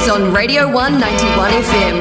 is on Radio 191 FM.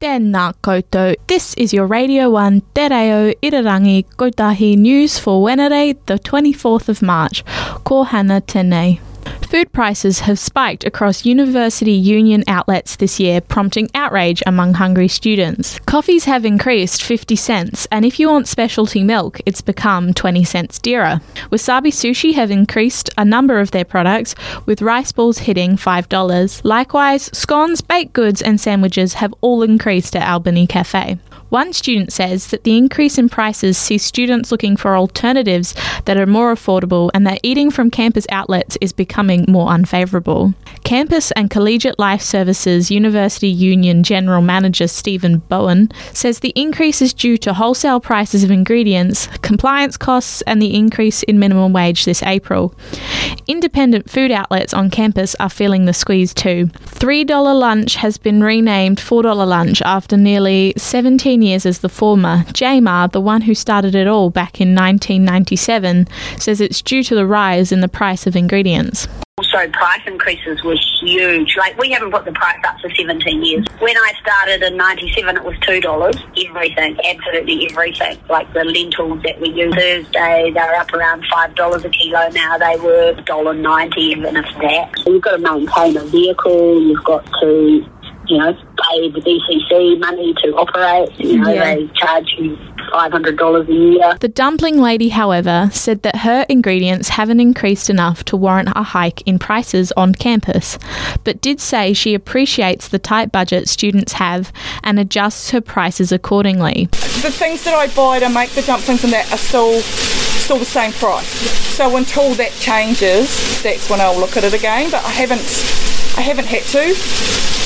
Tēnā koutou. This is your Radio 1 Te Reo Irirangi Kotahi news for Wednesday, the 24th of March. Ko hana tēnei. Food prices have spiked across university union outlets this year, prompting outrage among hungry students. Coffees have increased 50 cents, and if you want specialty milk, it's become 20 cents dearer. Wasabi Sushi have increased a number of their products, with rice balls hitting $5. Likewise, scones, baked goods, and sandwiches have all increased at Albany Cafe. One student says that the increase in prices sees students looking for alternatives that are more affordable and that eating from campus outlets is becoming more unfavourable. Campus and Collegiate Life Services University Union General Manager Stephen Bowen says the increase is due to wholesale prices of ingredients, compliance costs, and the increase in minimum wage this April. Independent food outlets on campus are feeling the squeeze too. $3 lunch has been renamed $4 lunch after nearly 17 years as the former. Jamar, the one who started it all back in 1997, says it's due to the rise in the price of ingredients. Also, price increases were huge. Like, we haven't put the price up for 17 years. When I started in 97, it was $2. Everything, absolutely everything. Like the lentils that we use Thursday, they're up around $5 a kilo now. They were $1.90 even if that. You've got to maintain a vehicle, you've got to you know, pay the DCC money to operate. You know, Yeah. they charge you $500 a year. The dumpling lady, however, said that her ingredients haven't increased enough to warrant a hike in prices on campus, but did say she appreciates the tight budget students have and adjusts her prices accordingly. the things that I buy to make the dumplings and that are still still the same price. So until that changes, that's when I'll look at it again. But I haven't I haven't had to.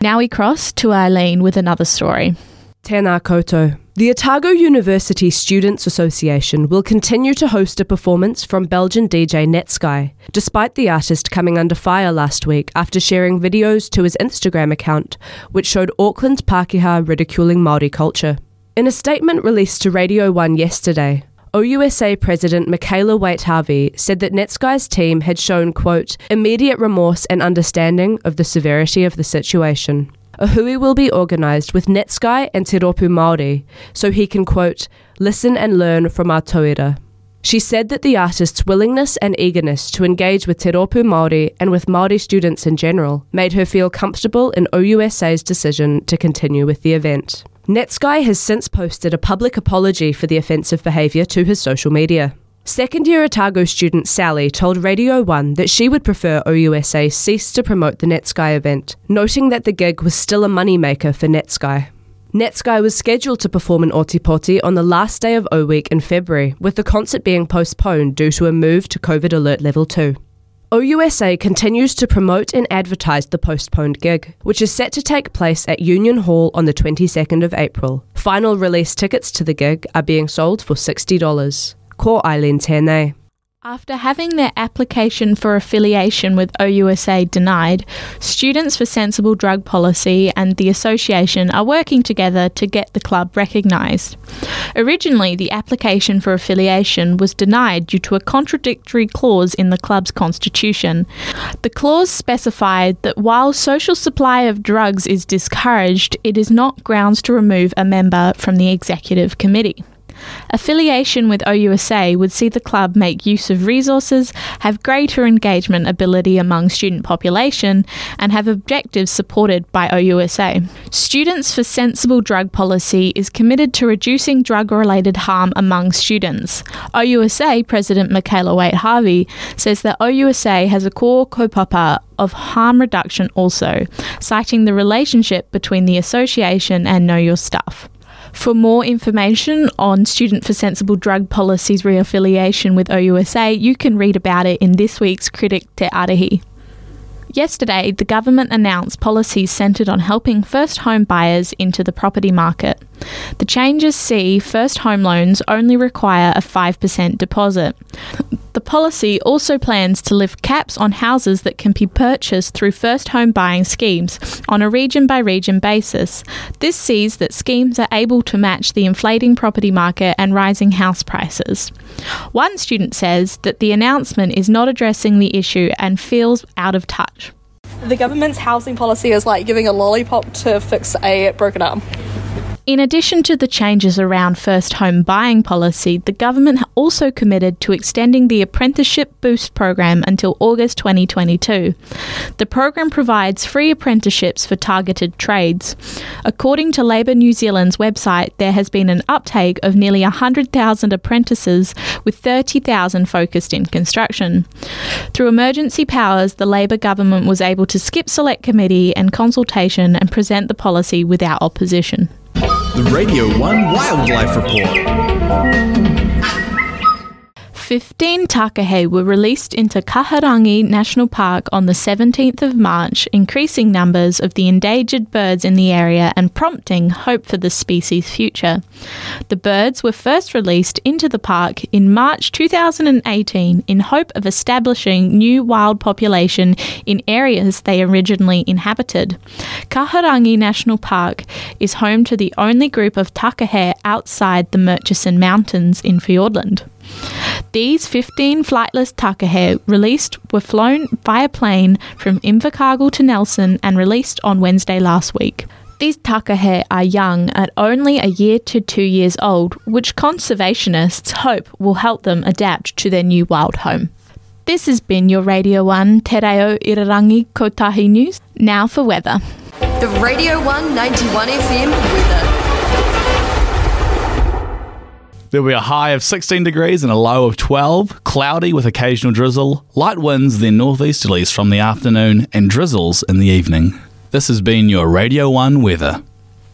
Now we cross to Eileen with another story. Tēnā koutou. The Otago University Students Association will continue to host a performance from Belgian DJ Netsky, despite the artist coming under fire last week after sharing videos to his Instagram account, which showed Auckland's Pākehā ridiculing Māori culture. In a statement released to Radio 1 yesterday, OUSA President Michaela Waite Harvey said that Netsky's team had shown, quote, immediate remorse and understanding of the severity of the situation. A hui will be organised with Netsky and Te Ropu Māori so he can, quote, listen and learn from our tauira. She said that the artist's willingness and eagerness to engage with Te Ropu Māori and with Māori students in general made her feel comfortable in OUSA's decision to continue with the event. Netsky has since posted a public apology for the offensive behaviour to his social media. Second year Otago student Sally told Radio 1 that she would prefer OUSA cease to promote the Netsky event, noting that the gig was still a moneymaker for Netsky. Netsky was scheduled to perform in Ōtepoti on the last day of O Week in February, with the concert being postponed due to a move to COVID Alert Level 2. OUSA continues to promote and advertise the postponed gig, which is set to take place at Union Hall on the 22nd of April. Final release tickets to the gig are being sold for $60. Ko Eileen Tēnei. After having their application for affiliation with OUSA denied, Students for Sensible Drug Policy and the association are working together to get the club recognised. Originally, the application for affiliation was denied due to a contradictory clause in the club's constitution. The clause specified that while social supply of drugs is discouraged, it is not grounds to remove a member from the executive committee. Affiliation with OUSA would see the club make use of resources, have greater engagement ability among student population, and have objectives supported by OUSA. Students for Sensible Drug Policy is committed to reducing drug related harm among students. OUSA President Michaela Waite Harvey says that OUSA has a core kaupapa of harm reduction also, citing the relationship between the association and Know Your Stuff. For more information on Student for Sensible Drug Policy's reaffiliation with OUSA, you can read about it in this week's Critic Te Ārohi. Yesterday, the government announced policies centred on helping first home buyers into the property market. The changes see first home loans only require a 5% deposit. The policy also plans to lift caps on houses that can be purchased through first home buying schemes on a region by region basis. This sees that schemes are able to match the inflating property market and rising house prices. One student says that the announcement is not addressing the issue and feels out of touch. The government's housing policy is like giving a lollipop to fix a broken arm. In addition to the changes around first home buying policy, the government also committed to extending the Apprenticeship Boost program until August 2022. The program provides free apprenticeships for targeted trades. According to Labour New Zealand's website, there has been an uptake of nearly 100,000 apprentices, with 30,000 focused in construction. Through emergency powers, the Labour government was able to skip select committee and consultation and present the policy without opposition. Radio 1 Wildlife Report. 15 takahe were released into Kahurangi National Park on the 17th of March, increasing numbers of the endangered birds in the area and prompting hope for the species' future. The birds were first released into the park in March 2018 in hope of establishing new wild population in areas they originally inhabited. Kahurangi National Park is home to the only group of takahe outside the Murchison Mountains in Fiordland. These 15 flightless takahe released were flown via plane from Invercargill to Nelson and released on Wednesday last week. These takahe are young at only a year to two years old, which conservationists hope will help them adapt to their new wild home. This has been your Radio 1 Te Reo Irirangi Kotahi News. Now for weather. The Radio 191 FM weather. There'll be a high of 16 degrees and a low of 12, cloudy with occasional drizzle, light winds, then northeasterlies from the afternoon, and drizzles in the evening. This has been your Radio 1 weather.